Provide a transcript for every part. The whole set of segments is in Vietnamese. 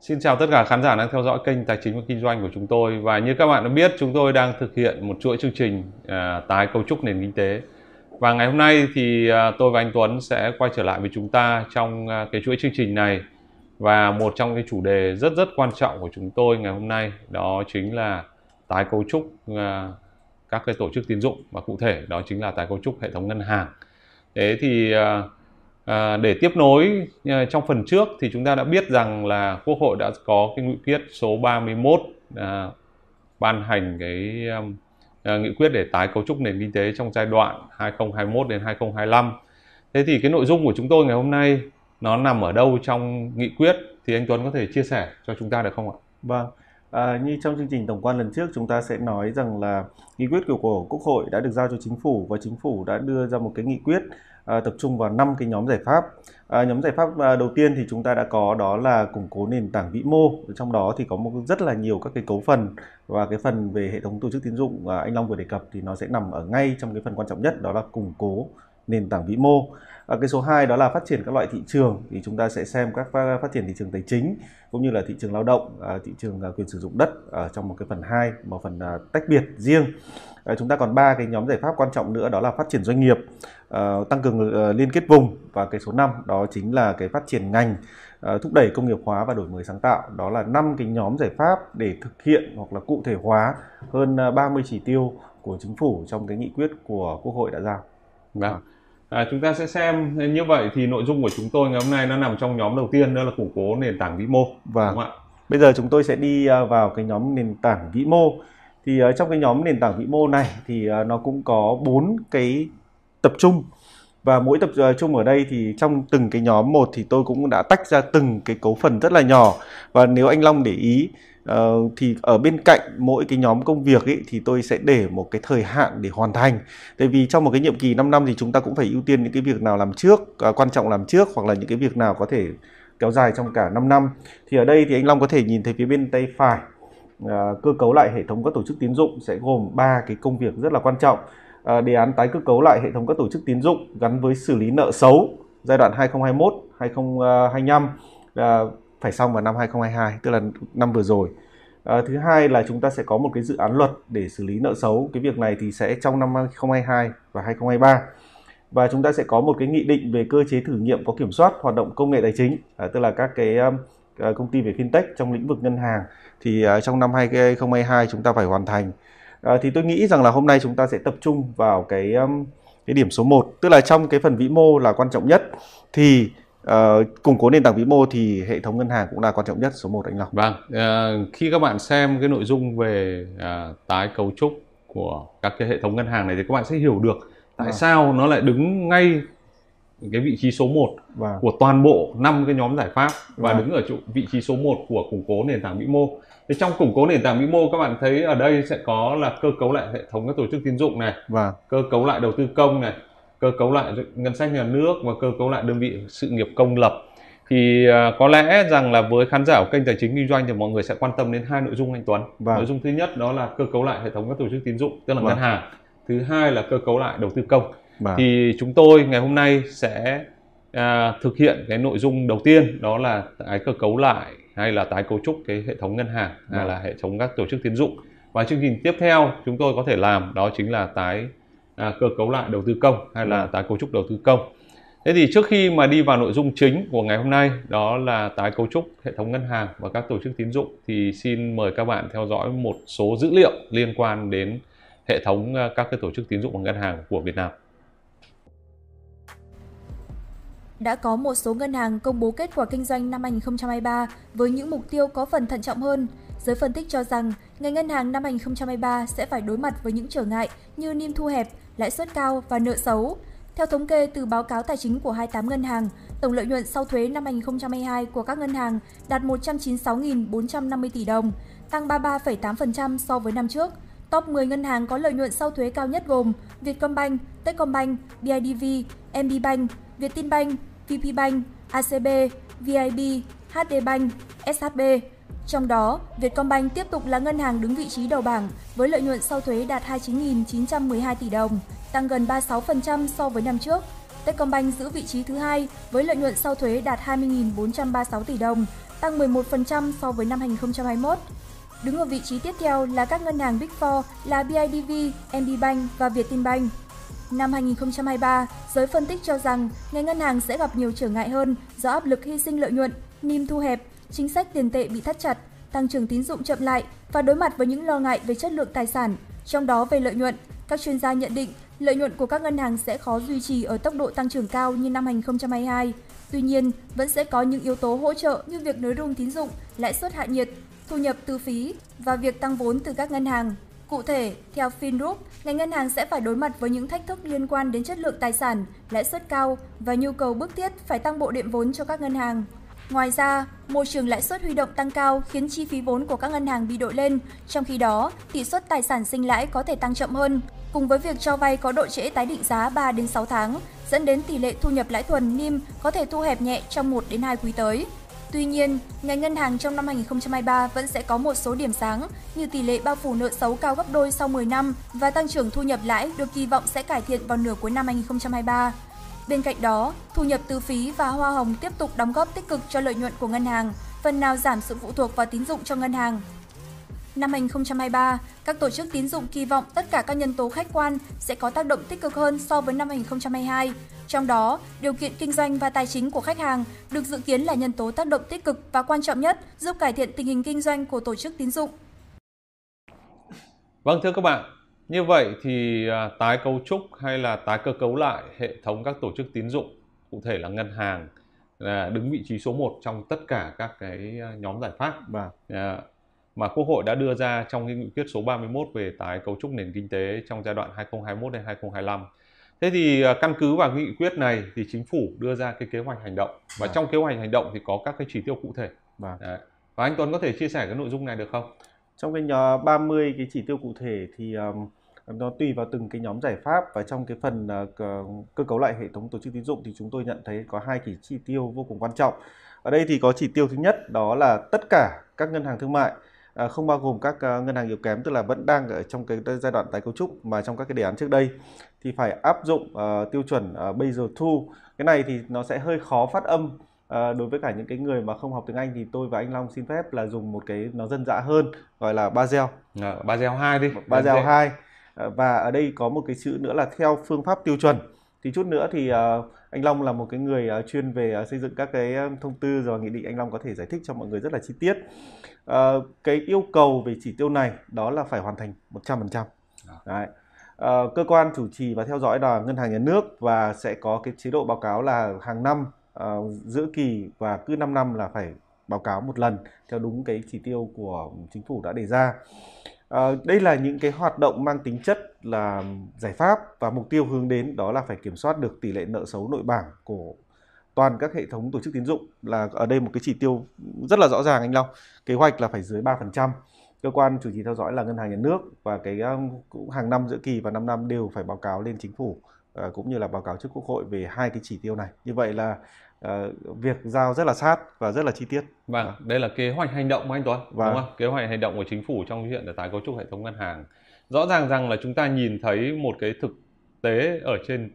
Xin chào tất cả khán giả đang theo dõi kênh Tài chính và Kinh doanh của chúng tôi. Và như các bạn đã biết chúng tôi đang thực hiện một chuỗi chương trình à, tái cấu trúc nền kinh tế. Và ngày hôm nay thì à, tôi và anh Tuấn sẽ quay trở lại với chúng ta trong à, cái chuỗi chương trình này. Và một trong cái chủ đề rất rất quan trọng của chúng tôi ngày hôm nay đó chính là tái cấu trúc à, các cái tổ chức tín dụng. Và cụ thể đó chính là tái cấu trúc hệ thống ngân hàng. Thế thì à, À, để tiếp nối à, trong phần trước thì chúng ta đã biết rằng là Quốc hội đã có cái nghị quyết số 31 à, ban hành cái um, à, nghị quyết để tái cấu trúc nền kinh tế trong giai đoạn 2021 đến 2025. Thế thì cái nội dung của chúng tôi ngày hôm nay nó nằm ở đâu trong nghị quyết thì anh Tuấn có thể chia sẻ cho chúng ta được không ạ? Vâng. À, như trong chương trình tổng quan lần trước chúng ta sẽ nói rằng là nghị quyết của, của Quốc hội đã được giao cho chính phủ và chính phủ đã đưa ra một cái nghị quyết à, tập trung vào năm cái nhóm giải pháp. À, nhóm giải pháp à, đầu tiên thì chúng ta đã có đó là củng cố nền tảng vĩ mô. Trong đó thì có một rất là nhiều các cái cấu phần và cái phần về hệ thống tổ chức tín dụng à, anh Long vừa đề cập thì nó sẽ nằm ở ngay trong cái phần quan trọng nhất đó là củng cố nền tảng vĩ mô. À, cái số 2 đó là phát triển các loại thị trường thì chúng ta sẽ xem các phát triển thị trường tài chính cũng như là thị trường lao động, à, thị trường à, quyền sử dụng đất ở trong một cái phần 2, một phần à, tách biệt riêng. À, chúng ta còn ba cái nhóm giải pháp quan trọng nữa đó là phát triển doanh nghiệp, à, tăng cường à, liên kết vùng và cái số 5 đó chính là cái phát triển ngành, à, thúc đẩy công nghiệp hóa và đổi mới sáng tạo. Đó là năm cái nhóm giải pháp để thực hiện hoặc là cụ thể hóa hơn à, 30 chỉ tiêu của chính phủ trong cái nghị quyết của Quốc hội đã giao. Vâng. À, chúng ta sẽ xem như vậy thì nội dung của chúng tôi ngày hôm nay nó nằm trong nhóm đầu tiên đó là củng cố nền tảng vĩ mô. Vâng. Đúng không ạ? Bây giờ chúng tôi sẽ đi à, vào cái nhóm nền tảng vĩ mô. Thì uh, trong cái nhóm nền tảng vĩ mô này thì uh, nó cũng có bốn cái tập trung và mỗi tập trung ở đây thì trong từng cái nhóm một thì tôi cũng đã tách ra từng cái cấu phần rất là nhỏ và nếu anh Long để ý Uh, thì ở bên cạnh mỗi cái nhóm công việc ấy thì tôi sẽ để một cái thời hạn để hoàn thành. Tại vì trong một cái nhiệm kỳ 5 năm thì chúng ta cũng phải ưu tiên những cái việc nào làm trước, uh, quan trọng làm trước hoặc là những cái việc nào có thể kéo dài trong cả 5 năm. Thì ở đây thì anh Long có thể nhìn thấy phía bên tay phải uh, cơ cấu lại hệ thống các tổ chức tín dụng sẽ gồm ba cái công việc rất là quan trọng. Uh, đề án tái cơ cấu lại hệ thống các tổ chức tín dụng gắn với xử lý nợ xấu giai đoạn 2021 2025 uh, phải xong vào năm 2022 tức là năm vừa rồi. À, thứ hai là chúng ta sẽ có một cái dự án luật để xử lý nợ xấu. Cái việc này thì sẽ trong năm 2022 và 2023 và chúng ta sẽ có một cái nghị định về cơ chế thử nghiệm có kiểm soát hoạt động công nghệ tài chính à, tức là các cái um, à, công ty về fintech trong lĩnh vực ngân hàng. Thì uh, trong năm 2022 chúng ta phải hoàn thành. À, thì tôi nghĩ rằng là hôm nay chúng ta sẽ tập trung vào cái um, cái điểm số 1 tức là trong cái phần vĩ mô là quan trọng nhất. Thì Uh, củng cố nền tảng vĩ mô thì hệ thống ngân hàng cũng là quan trọng nhất số 1 anh Long. Vâng, uh, khi các bạn xem cái nội dung về uh, tái cấu trúc của các cái hệ thống ngân hàng này thì các bạn sẽ hiểu được tại vâng. sao nó lại đứng ngay cái vị trí số 1 vâng. của toàn bộ năm cái nhóm giải pháp và vâng. đứng ở chỗ vị trí số 1 của củng cố nền tảng vĩ mô. Thì trong củng cố nền tảng vĩ mô các bạn thấy ở đây sẽ có là cơ cấu lại hệ thống các tổ chức tín dụng này, vâng. cơ cấu lại đầu tư công này, cơ cấu lại ngân sách nhà nước và cơ cấu lại đơn vị sự nghiệp công lập thì uh, có lẽ rằng là với khán giả của kênh tài chính kinh doanh thì mọi người sẽ quan tâm đến hai nội dung anh Tuấn. Vâng. Nội dung thứ nhất đó là cơ cấu lại hệ thống các tổ chức tín dụng tức là vâng. ngân hàng. Thứ hai là cơ cấu lại đầu tư công. Vâng. Thì chúng tôi ngày hôm nay sẽ uh, thực hiện cái nội dung đầu tiên đó là tái cơ cấu lại hay là tái cấu trúc cái hệ thống ngân hàng vâng. hay là hệ thống các tổ chức tín dụng. Và chương trình tiếp theo chúng tôi có thể làm đó chính là tái à, cơ cấu lại đầu tư công hay là ừ. tái cấu trúc đầu tư công thế thì trước khi mà đi vào nội dung chính của ngày hôm nay đó là tái cấu trúc hệ thống ngân hàng và các tổ chức tín dụng thì xin mời các bạn theo dõi một số dữ liệu liên quan đến hệ thống à, các cái tổ chức tín dụng và ngân hàng của Việt Nam. Đã có một số ngân hàng công bố kết quả kinh doanh năm 2023 với những mục tiêu có phần thận trọng hơn, Giới phân tích cho rằng, ngành ngân hàng năm 2023 sẽ phải đối mặt với những trở ngại như niêm thu hẹp, lãi suất cao và nợ xấu. Theo thống kê từ báo cáo tài chính của 28 ngân hàng, tổng lợi nhuận sau thuế năm 2022 của các ngân hàng đạt 196.450 tỷ đồng, tăng 33,8% so với năm trước. Top 10 ngân hàng có lợi nhuận sau thuế cao nhất gồm Vietcombank, Techcombank, BIDV, MBBank, Vietinbank, VPBank, ACB, VIB, HDBank, SHB. Trong đó, Vietcombank tiếp tục là ngân hàng đứng vị trí đầu bảng với lợi nhuận sau thuế đạt 29.912 tỷ đồng, tăng gần 36% so với năm trước. Techcombank giữ vị trí thứ hai với lợi nhuận sau thuế đạt 20.436 tỷ đồng, tăng 11% so với năm 2021. Đứng ở vị trí tiếp theo là các ngân hàng Big Four là BIDV, MBBank và Vietinbank. Năm 2023, giới phân tích cho rằng ngành ngân hàng sẽ gặp nhiều trở ngại hơn do áp lực hy sinh lợi nhuận, niêm thu hẹp, chính sách tiền tệ bị thắt chặt, tăng trưởng tín dụng chậm lại và đối mặt với những lo ngại về chất lượng tài sản, trong đó về lợi nhuận. Các chuyên gia nhận định lợi nhuận của các ngân hàng sẽ khó duy trì ở tốc độ tăng trưởng cao như năm 2022. Tuy nhiên, vẫn sẽ có những yếu tố hỗ trợ như việc nới room tín dụng, lãi suất hạ nhiệt, thu nhập từ phí và việc tăng vốn từ các ngân hàng. Cụ thể, theo FinGroup, ngành ngân hàng sẽ phải đối mặt với những thách thức liên quan đến chất lượng tài sản, lãi suất cao và nhu cầu bức thiết phải tăng bộ đệm vốn cho các ngân hàng. Ngoài ra, môi trường lãi suất huy động tăng cao khiến chi phí vốn của các ngân hàng bị đội lên, trong khi đó, tỷ suất tài sản sinh lãi có thể tăng chậm hơn, cùng với việc cho vay có độ trễ tái định giá 3 đến 6 tháng, dẫn đến tỷ lệ thu nhập lãi thuần NIM có thể thu hẹp nhẹ trong 1 đến 2 quý tới. Tuy nhiên, ngành ngân hàng trong năm 2023 vẫn sẽ có một số điểm sáng như tỷ lệ bao phủ nợ xấu cao gấp đôi sau 10 năm và tăng trưởng thu nhập lãi được kỳ vọng sẽ cải thiện vào nửa cuối năm 2023. Bên cạnh đó, thu nhập từ phí và hoa hồng tiếp tục đóng góp tích cực cho lợi nhuận của ngân hàng, phần nào giảm sự phụ thuộc vào tín dụng cho ngân hàng. Năm 2023, các tổ chức tín dụng kỳ vọng tất cả các nhân tố khách quan sẽ có tác động tích cực hơn so với năm 2022. Trong đó, điều kiện kinh doanh và tài chính của khách hàng được dự kiến là nhân tố tác động tích cực và quan trọng nhất giúp cải thiện tình hình kinh doanh của tổ chức tín dụng. Vâng thưa các bạn, như vậy thì à, tái cấu trúc hay là tái cơ cấu lại hệ thống các tổ chức tín dụng, cụ thể là ngân hàng là đứng vị trí số 1 trong tất cả các cái à, nhóm giải pháp và vâng. mà Quốc hội đã đưa ra trong cái nghị quyết số 31 về tái cấu trúc nền kinh tế trong giai đoạn 2021 đến 2025. Thế thì à, căn cứ vào nghị quyết này thì chính phủ đưa ra cái kế hoạch hành động và à. trong kế hoạch hành động thì có các cái chỉ tiêu cụ thể. À. Và anh Tuấn có thể chia sẻ cái nội dung này được không? Trong cái nhóm 30 cái chỉ tiêu cụ thể thì um, nó tùy vào từng cái nhóm giải pháp và trong cái phần uh, cơ cấu lại hệ thống tổ chức tín dụng thì chúng tôi nhận thấy có hai cái chỉ tiêu vô cùng quan trọng. Ở đây thì có chỉ tiêu thứ nhất đó là tất cả các ngân hàng thương mại À, không bao gồm các uh, ngân hàng yếu kém tức là vẫn đang ở trong cái giai đoạn tái cấu trúc mà trong các cái đề án trước đây thì phải áp dụng uh, tiêu chuẩn uh, Basel II cái này thì nó sẽ hơi khó phát âm uh, đối với cả những cái người mà không học tiếng Anh thì tôi và anh Long xin phép là dùng một cái nó dân dã hơn gọi là Basel. À, Basel 2 đi. Basel 2 và ở đây có một cái chữ nữa là theo phương pháp tiêu chuẩn thì chút nữa thì uh, anh Long là một cái người uh, chuyên về xây dựng các cái thông tư rồi nghị định anh Long có thể giải thích cho mọi người rất là chi tiết cái yêu cầu về chỉ tiêu này đó là phải hoàn thành 100% Đấy. Uh, cơ quan chủ trì và theo dõi là ngân hàng nhà nước và sẽ có cái chế độ báo cáo là hàng năm giữa kỳ và cứ 5 năm là phải báo cáo một lần theo đúng cái chỉ tiêu của chính phủ đã đề ra. À, đây là những cái hoạt động mang tính chất là giải pháp và mục tiêu hướng đến đó là phải kiểm soát được tỷ lệ nợ xấu nội bảng của toàn các hệ thống tổ chức tín dụng là ở đây một cái chỉ tiêu rất là rõ ràng anh Long. Kế hoạch là phải dưới 3%. Cơ quan chủ trì theo dõi là ngân hàng nhà nước và cái um, cũng hàng năm giữa kỳ và 5 năm đều phải báo cáo lên chính phủ ờ, cũng như là báo cáo trước Quốc hội về hai cái chỉ tiêu này. Như vậy là việc giao rất là sát và rất là chi tiết. Vâng, đây là kế hoạch hành động của anh Tuấn, vâng. đúng không? Kế hoạch hành động của chính phủ trong chuyện để tái cấu trúc hệ thống ngân hàng. Rõ ràng rằng là chúng ta nhìn thấy một cái thực tế ở trên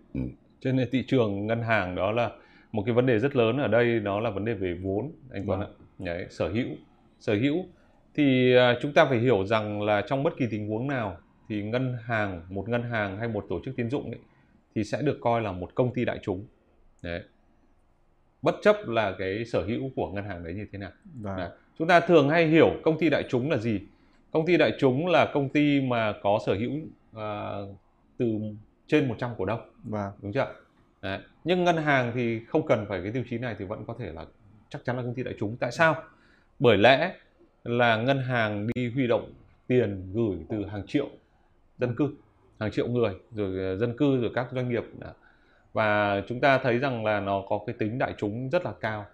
trên thị trường ngân hàng đó là một cái vấn đề rất lớn ở đây đó là vấn đề về vốn anh Tuấn vâng. ạ. Đấy, sở hữu, sở hữu thì uh, chúng ta phải hiểu rằng là trong bất kỳ tình huống nào thì ngân hàng, một ngân hàng hay một tổ chức tín dụng ấy, thì sẽ được coi là một công ty đại chúng. Đấy bất chấp là cái sở hữu của ngân hàng đấy như thế nào. Vâng. Đấy. Chúng ta thường hay hiểu công ty đại chúng là gì? Công ty đại chúng là công ty mà có sở hữu uh, từ trên 100 cổ đông. Vâng. Đúng chưa? Đấy. Nhưng ngân hàng thì không cần phải cái tiêu chí này thì vẫn có thể là chắc chắn là công ty đại chúng. Tại sao? Bởi lẽ là ngân hàng đi huy động tiền gửi từ hàng triệu dân cư, hàng triệu người, rồi ờ, dân cư rồi các doanh nghiệp và chúng ta thấy rằng là nó có cái tính đại chúng rất là cao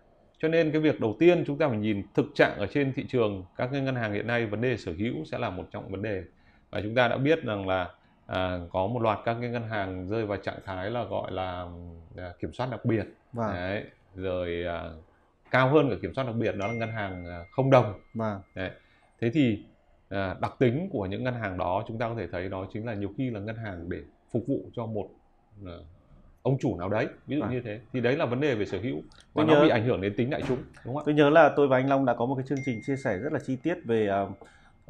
cho nên cái việc đầu tiên chúng ta phải nhìn thực trạng ở trên thị trường các ngân hàng hiện nay vấn đề sở hữu sẽ là một trong vấn đề và chúng ta đã biết rằng là à, có một loạt các cái ngân hàng rơi vào trạng thái là gọi là à, kiểm soát đặc biệt vâng. Đấy, rồi à, cao hơn cả kiểm soát đặc biệt đó là ngân hàng à, không đồng vâng. Đấy. thế thì à, đặc tính của những ngân hàng đó chúng ta có thể thấy đó chính là nhiều khi là ngân hàng để phục vụ cho một à, ông chủ nào đấy ví dụ à. như thế. Thì đấy là vấn đề về sở hữu và tôi nó nhớ, bị ảnh hưởng đến tính đại chúng đúng không tôi nhớ là tôi và anh Long đã có một cái chương trình chia sẻ rất là chi tiết về uh,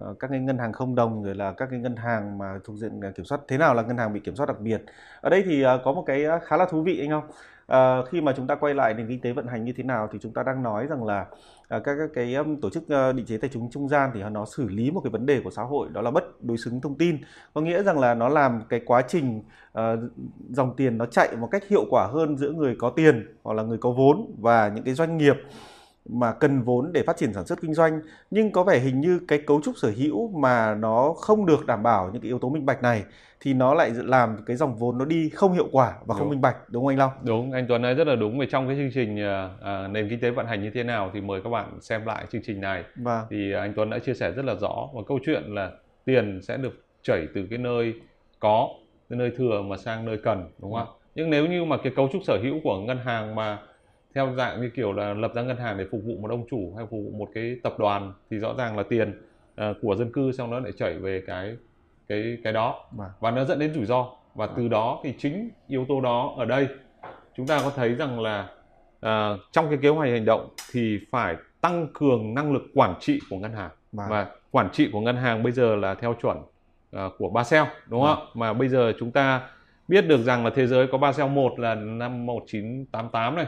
uh, các cái ngân hàng không đồng rồi là các cái ngân hàng mà thuộc diện kiểm soát thế nào là ngân hàng bị kiểm soát đặc biệt. Ở đây thì uh, có một cái khá là thú vị anh không à, khi mà chúng ta quay lại nền kinh tế vận hành như thế nào thì chúng ta đang nói rằng là à, các, các cái um, tổ chức uh, định chế tài chính trung gian thì nó xử lý một cái vấn đề của xã hội đó là bất đối xứng thông tin. Có nghĩa rằng là nó làm cái quá trình uh, dòng tiền nó chạy một cách hiệu quả hơn giữa người có tiền hoặc là người có vốn và những cái doanh nghiệp mà cần vốn để phát triển sản xuất kinh doanh nhưng có vẻ hình như cái cấu trúc sở hữu mà nó không được đảm bảo những cái yếu tố minh bạch này thì nó lại làm cái dòng vốn nó đi không hiệu quả và không đúng. minh bạch đúng không anh Long? Đúng, anh Tuấn nói rất là đúng về trong cái chương trình à, nền kinh tế vận hành như thế nào thì mời các bạn xem lại chương trình này. Vâng. Thì anh Tuấn đã chia sẻ rất là rõ và câu chuyện là tiền sẽ được chảy từ cái nơi có cái nơi thừa mà sang nơi cần đúng không ạ? Ừ. Nhưng nếu như mà cái cấu trúc sở hữu của ngân hàng mà theo dạng như kiểu là lập ra ngân hàng để phục vụ một ông chủ hay phục vụ một cái tập đoàn thì rõ ràng là tiền uh, của dân cư xong nó lại chảy về cái cái cái đó vâng. và nó dẫn đến rủi ro và từ vâng. đó thì chính yếu tố đó ở đây chúng ta có thấy rằng là uh, trong cái kế hoạch hành động thì phải tăng cường năng lực quản trị của ngân hàng vâng. và quản trị của ngân hàng bây giờ là theo chuẩn uh, của Basel đúng không? Mà bây giờ chúng ta biết được rằng là thế giới có Basel 1 là năm 1988 này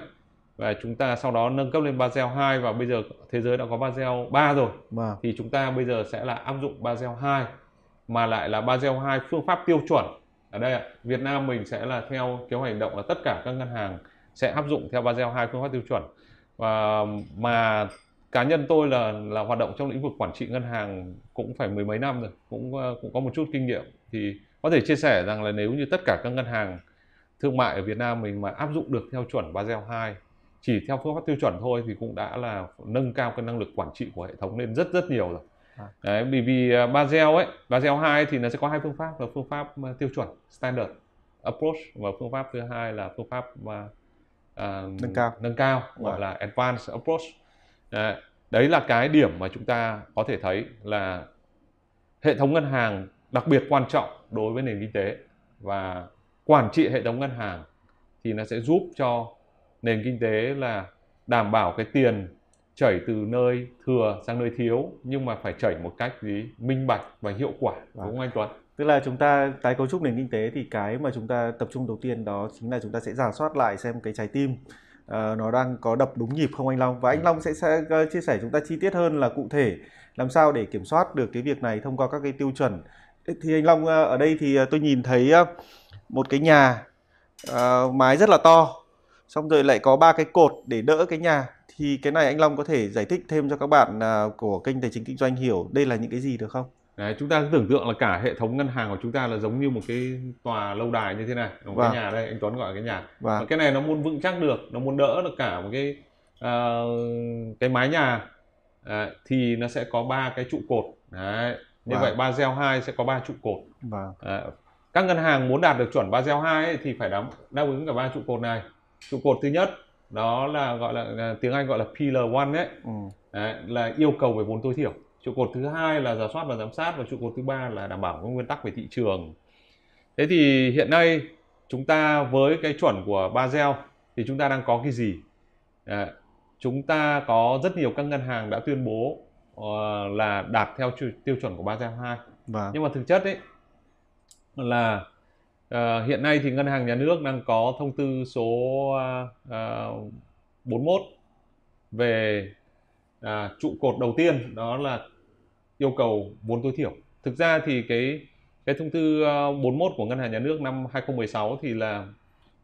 và chúng ta sau đó nâng cấp lên Basel 2 và bây giờ thế giới đã có Basel 3 rồi. Wow. thì chúng ta bây giờ sẽ là áp dụng Basel 2 mà lại là Basel 2 phương pháp tiêu chuẩn. Ở đây ạ Việt Nam mình sẽ là theo kế hoạch hành động là tất cả các ngân hàng sẽ áp dụng theo Basel 2 phương pháp tiêu chuẩn. Và mà cá nhân tôi là là hoạt động trong lĩnh vực quản trị ngân hàng cũng phải mười mấy năm rồi cũng cũng có một chút kinh nghiệm. Thì có thể chia sẻ rằng là nếu như tất cả các ngân hàng thương mại ở Việt Nam mình mà áp dụng được theo chuẩn Basel 2 chỉ theo phương pháp tiêu chuẩn thôi thì cũng đã là nâng cao cái năng lực quản trị của hệ thống lên rất rất nhiều rồi. À. Đấy, vì vì uh, Basel ấy Basel 2 thì nó sẽ có hai phương pháp là phương pháp uh, tiêu chuẩn standard approach và phương pháp thứ hai là phương pháp uh, uh, nâng cao. nâng cao gọi là advanced approach. Đấy, đấy là cái điểm mà chúng ta có thể thấy là hệ thống ngân hàng đặc biệt quan trọng đối với nền kinh tế và quản trị hệ thống ngân hàng thì nó sẽ giúp cho nền kinh tế là đảm bảo cái tiền chảy từ nơi thừa sang nơi thiếu nhưng mà phải chảy một cách gì minh bạch và hiệu quả đúng không anh Tuấn? Tức là chúng ta tái cấu trúc nền kinh tế thì cái mà chúng ta tập trung đầu tiên đó chính là chúng ta sẽ giả soát lại xem cái trái tim uh, nó đang có đập đúng nhịp không anh Long và anh ừ. Long sẽ, sẽ chia sẻ chúng ta chi tiết hơn là cụ thể làm sao để kiểm soát được cái việc này thông qua các cái tiêu chuẩn thì anh Long ờ, ở đây thì ờ, tôi nhìn thấy một cái nhà uh, mái rất là to xong rồi lại có ba cái cột để đỡ cái nhà thì cái này anh Long có thể giải thích thêm cho các bạn à, của kênh tài chính kinh doanh hiểu đây là những cái gì được không? Đấy, chúng ta tưởng tượng là cả hệ thống ngân hàng của chúng ta là giống như một cái tòa lâu đài như thế này một vâng. cái nhà đây anh Tuấn gọi cái nhà vâng. và cái này nó muốn vững chắc được nó muốn đỡ được cả một cái uh, cái mái nhà uh, thì nó sẽ có ba cái trụ cột đấy như vâng. vậy Basel 2 sẽ có ba trụ cột vâng. uh, các ngân hàng muốn đạt được chuẩn Basel 2 ấy, thì phải đáp, đáp ứng cả ba trụ cột này trụ cột thứ nhất đó là gọi là, là tiếng Anh gọi là pillar one ấy. Ừ. đấy, là yêu cầu về vốn tối thiểu. Trụ cột thứ hai là giả soát và giám sát và trụ cột thứ ba là đảm bảo các nguyên tắc về thị trường. Thế thì hiện nay chúng ta với cái chuẩn của Basel thì chúng ta đang có cái gì? À, chúng ta có rất nhiều các ngân hàng đã tuyên bố uh, là đạt theo tiêu chuẩn của Basel 2 vâng. nhưng mà thực chất ấy là À, hiện nay thì ngân hàng nhà nước đang có thông tư số à, à 41 về à, trụ cột đầu tiên đó là yêu cầu vốn tối thiểu. Thực ra thì cái cái thông tư à, 41 của ngân hàng nhà nước năm 2016 thì là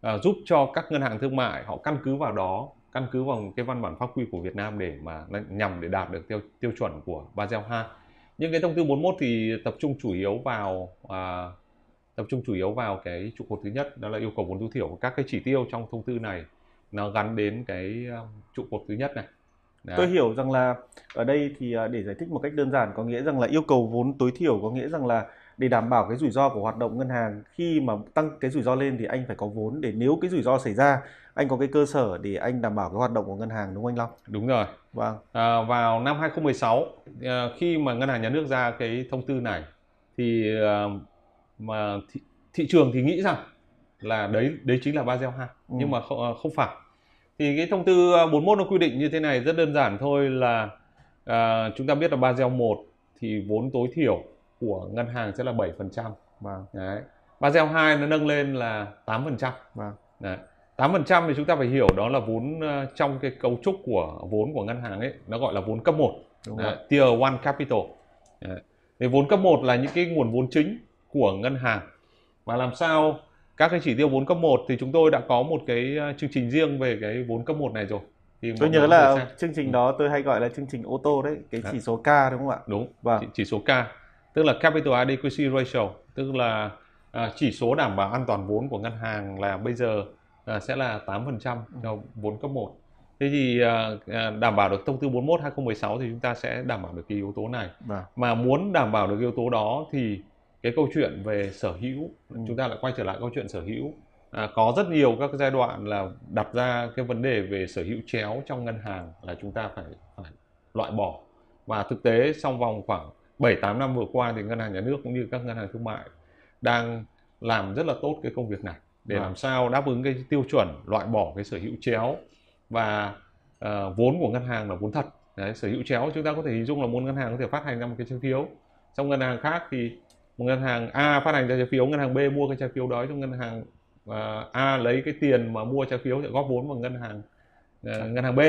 à, giúp cho các ngân hàng thương mại họ căn cứ vào đó căn cứ vào cái văn bản pháp quy của Việt Nam để mà nhằm để đạt được tiêu tiêu chuẩn của Basel 2. Nhưng cái thông tư 41 thì tập trung chủ yếu vào à, tập trung chủ yếu vào cái trụ cột thứ nhất đó là yêu cầu vốn tối thiểu các cái chỉ tiêu trong thông tư này nó gắn đến cái um, trụ cột thứ nhất này Đấy. Tôi hiểu rằng là ở đây thì à, để giải thích một cách đơn giản có nghĩa rằng là yêu cầu vốn tối thiểu có nghĩa rằng là để đảm bảo cái rủi ro của hoạt động ngân hàng khi mà tăng cái rủi ro lên thì anh phải có vốn để nếu cái rủi ro xảy ra anh có cái cơ sở để anh đảm bảo cái hoạt động của ngân hàng đúng không anh Long? Đúng rồi. Vâng. À, vào năm 2016 à, khi mà ngân hàng nhà nước ra cái thông tư này thì à, mà thị, thị trường thì nghĩ rằng là đấy đấy chính là Basel 2 ừ. nhưng mà không, không phải thì cái thông tư 41 nó quy định như thế này rất đơn giản thôi là à, chúng ta biết là Basel 1 thì vốn tối thiểu của ngân hàng sẽ là 7%. Vâng. Đấy. Basel 2 nó nâng lên là 8%. Vâng. Đấy. 8% thì chúng ta phải hiểu đó là vốn ờ, trong cái cấu trúc của vốn của ngân hàng ấy nó gọi là vốn cấp 1. Đúng Đấy. Tier 1 Capital. Đấy. Thì vốn cấp 1 là những cái nguồn vốn chính của ngân hàng. Và làm sao các cái chỉ tiêu vốn cấp 1 thì chúng tôi đã có một cái ờ, chương trình riêng về cái vốn cấp 1 này rồi. Thì tôi nhớ là chương trình ừ. đó tôi hay gọi là chương trình ô tô đấy, cái chỉ số K đúng không ạ? Đúng. Vâng. Chỉ, chỉ số K, tức là Capital Adequacy Ratio, tức là à, chỉ số đảm bảo an toàn vốn của ngân hàng là bây giờ à, sẽ là 8% cho vốn cấp 1. Thế thì à, à, đảm bảo được thông tư 41 2016 thì chúng ta sẽ đảm bảo được cái yếu tố này. Vâng. Mà muốn đảm bảo được yếu tố đó thì cái câu chuyện về sở hữu ừ. chúng ta lại quay trở lại câu chuyện sở hữu à, có rất nhiều các giai đoạn là đặt ra cái vấn đề về sở hữu chéo trong ngân hàng là chúng ta phải phải loại bỏ và thực tế trong vòng khoảng 7 8 năm vừa qua thì ngân hàng nhà nước cũng như các ngân hàng thương mại đang làm rất là tốt cái công việc này để à. làm sao đáp ứng cái tiêu chuẩn loại bỏ cái sở hữu chéo và uh, vốn của ngân hàng là vốn thật Đấy, sở hữu chéo chúng ta có thể hình dung là một ngân hàng có thể phát hành ra một cái trái phiếu trong ngân hàng khác thì một ngân hàng A phát hành ra trái phiếu ngân hàng B mua cái trái phiếu đó trong ngân hàng uh, A lấy cái tiền mà mua trái phiếu để góp vốn vào ngân hàng uh, ngân hàng B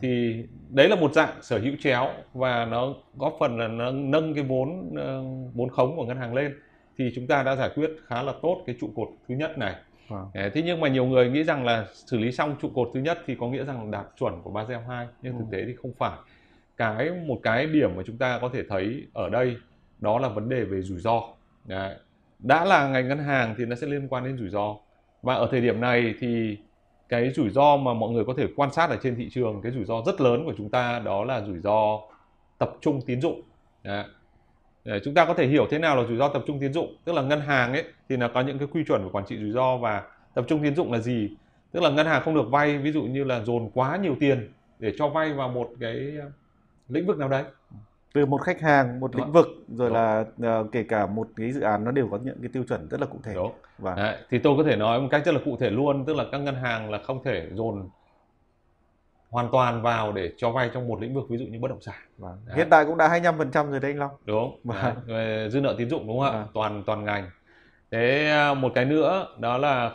thì đấy là một dạng sở hữu chéo và nó góp phần là nó nâng cái vốn uh, vốn khống của ngân hàng lên thì chúng ta đã giải quyết khá là tốt cái trụ cột thứ nhất này Wow. Thế nhưng mà nhiều người nghĩ rằng là xử lý xong trụ cột thứ nhất thì có nghĩa rằng đạt chuẩn của Basel 2 nhưng ừ. thực tế thì không phải. Cái một cái điểm mà chúng ta có thể thấy ở đây đó là vấn đề về rủi ro. Đấy. Đã là ngành ngân hàng thì nó sẽ liên quan đến rủi ro. Và ở thời điểm này thì cái rủi ro mà mọi người có thể quan sát ở trên thị trường, cái rủi ro rất lớn của chúng ta đó là rủi ro tập trung tín dụng. Đấy để chúng ta có thể hiểu thế nào là rủi ro tập trung tín dụng tức là ngân hàng ấy thì nó có những cái quy chuẩn về quản trị rủi ro và tập trung tín dụng là gì tức là ngân hàng không được vay ví dụ như là dồn quá nhiều tiền để cho vay vào một cái ờ, lĩnh vực nào đấy từ một khách hàng một lĩnh vực rồi Đúng. là uh, kể cả một cái dự án nó đều có những cái tiêu chuẩn rất là cụ thể Đúng. và đấy, thì tôi có thể nói một cách rất là cụ thể luôn tức là các ngân hàng là không thể dồn hoàn toàn vào để cho vay trong một lĩnh vực ví dụ như bất động sản. Vâng. Hiện tại cũng đã 25% rồi đấy anh Long. Đúng. Vâng. Về dư nợ tín dụng đúng không ạ? Vâng. Toàn toàn ngành. Thế à, một cái nữa đó là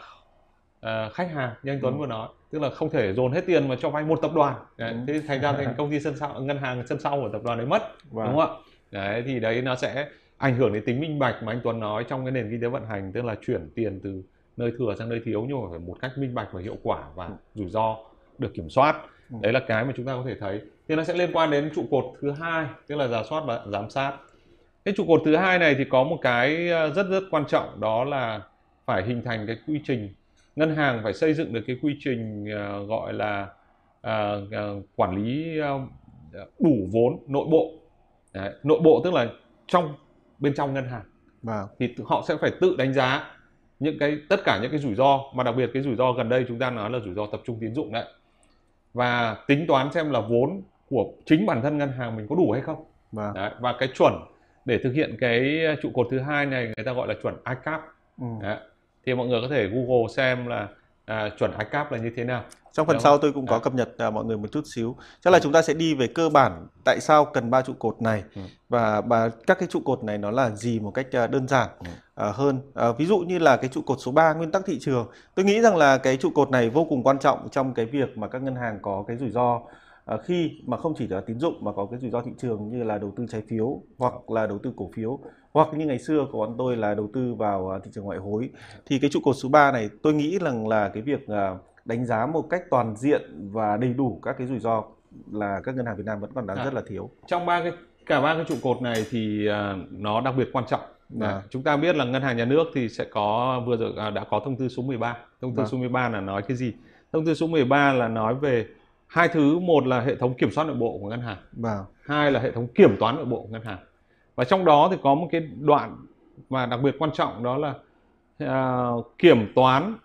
uh, khách hàng như anh Tuấn ừ. vừa nói, tức là không thể dồn hết tiền mà cho vay một tập đoàn. Đấy. Ừ. Thế thành ra thành công ty sân sau ngân hàng sân sau của tập đoàn đấy mất. Vâng. Đúng không ạ? Đấy thì đấy nó sẽ ảnh hưởng đến tính minh bạch mà anh Tuấn nói trong cái nền kinh tế vận hành tức là chuyển tiền từ nơi thừa sang nơi thiếu nhưng mà phải một cách minh bạch và hiệu quả và ừ. rủi ro được kiểm soát Ừ. đấy là cái mà chúng ta có thể thấy thì nó sẽ liên quan đến trụ cột thứ hai tức là giả soát và giám sát cái trụ cột thứ hai này thì có một cái ờ, rất rất quan trọng đó là phải hình thành cái quy trình ngân hàng phải xây dựng được cái quy trình uh, gọi là uh, uh, quản lý đủ vốn nội bộ Đấy, nội bộ tức là trong bên trong ngân hàng wow. thì họ sẽ phải tự đánh giá những cái tất cả những cái rủi ro mà đặc biệt cái rủi ro gần đây chúng ta nói là rủi ro tập trung tín dụng đấy và tính toán xem là vốn của chính bản thân ngân hàng mình có đủ hay không vâng. Đấy, và cái chuẩn để thực hiện cái trụ cột thứ hai này người ta gọi là chuẩn ICAP ừ. Đấy. Thì mọi người có thể Google xem là à, chuẩn ICAP là như thế nào trong phần Đúng sau tôi cũng có à. cập nhật à, mọi người một chút xíu chắc là ừ. chúng ta sẽ đi về cơ bản tại sao cần ba trụ cột này ừ. và và các cái trụ cột này nó là gì một cách à, đơn giản ừ. à, hơn à, ví dụ như là cái trụ cột số 3 nguyên tắc thị trường tôi nghĩ rằng là cái trụ cột này vô cùng quan trọng trong cái việc mà các ngân hàng có cái rủi ro à, khi mà không chỉ là tín dụng mà có cái rủi ro thị trường như là đầu tư trái phiếu hoặc là đầu tư cổ phiếu hoặc như ngày xưa của bọn tôi là đầu tư vào à, thị trường ngoại hối thì cái trụ cột số 3 này tôi nghĩ rằng là cái việc đánh giá một cách toàn diện và đầy đủ các cái rủi ro là các ngân hàng Việt Nam vẫn còn đang à, rất là thiếu. Trong ba cái cả ba cái trụ cột này thì uh, nó đặc biệt quan trọng. À. Chúng ta biết là ngân hàng nhà nước thì sẽ có vừa rồi à, đã có thông tư số 13. Thông tư à. số 13 là nói cái gì? Thông tư số 13 là nói về hai thứ, một là hệ thống kiểm soát nội bộ của ngân hàng. À. Hai là hệ thống kiểm toán nội bộ của ngân hàng. Và trong đó thì có một cái đoạn mà đặc biệt quan trọng đó là uh, kiểm toán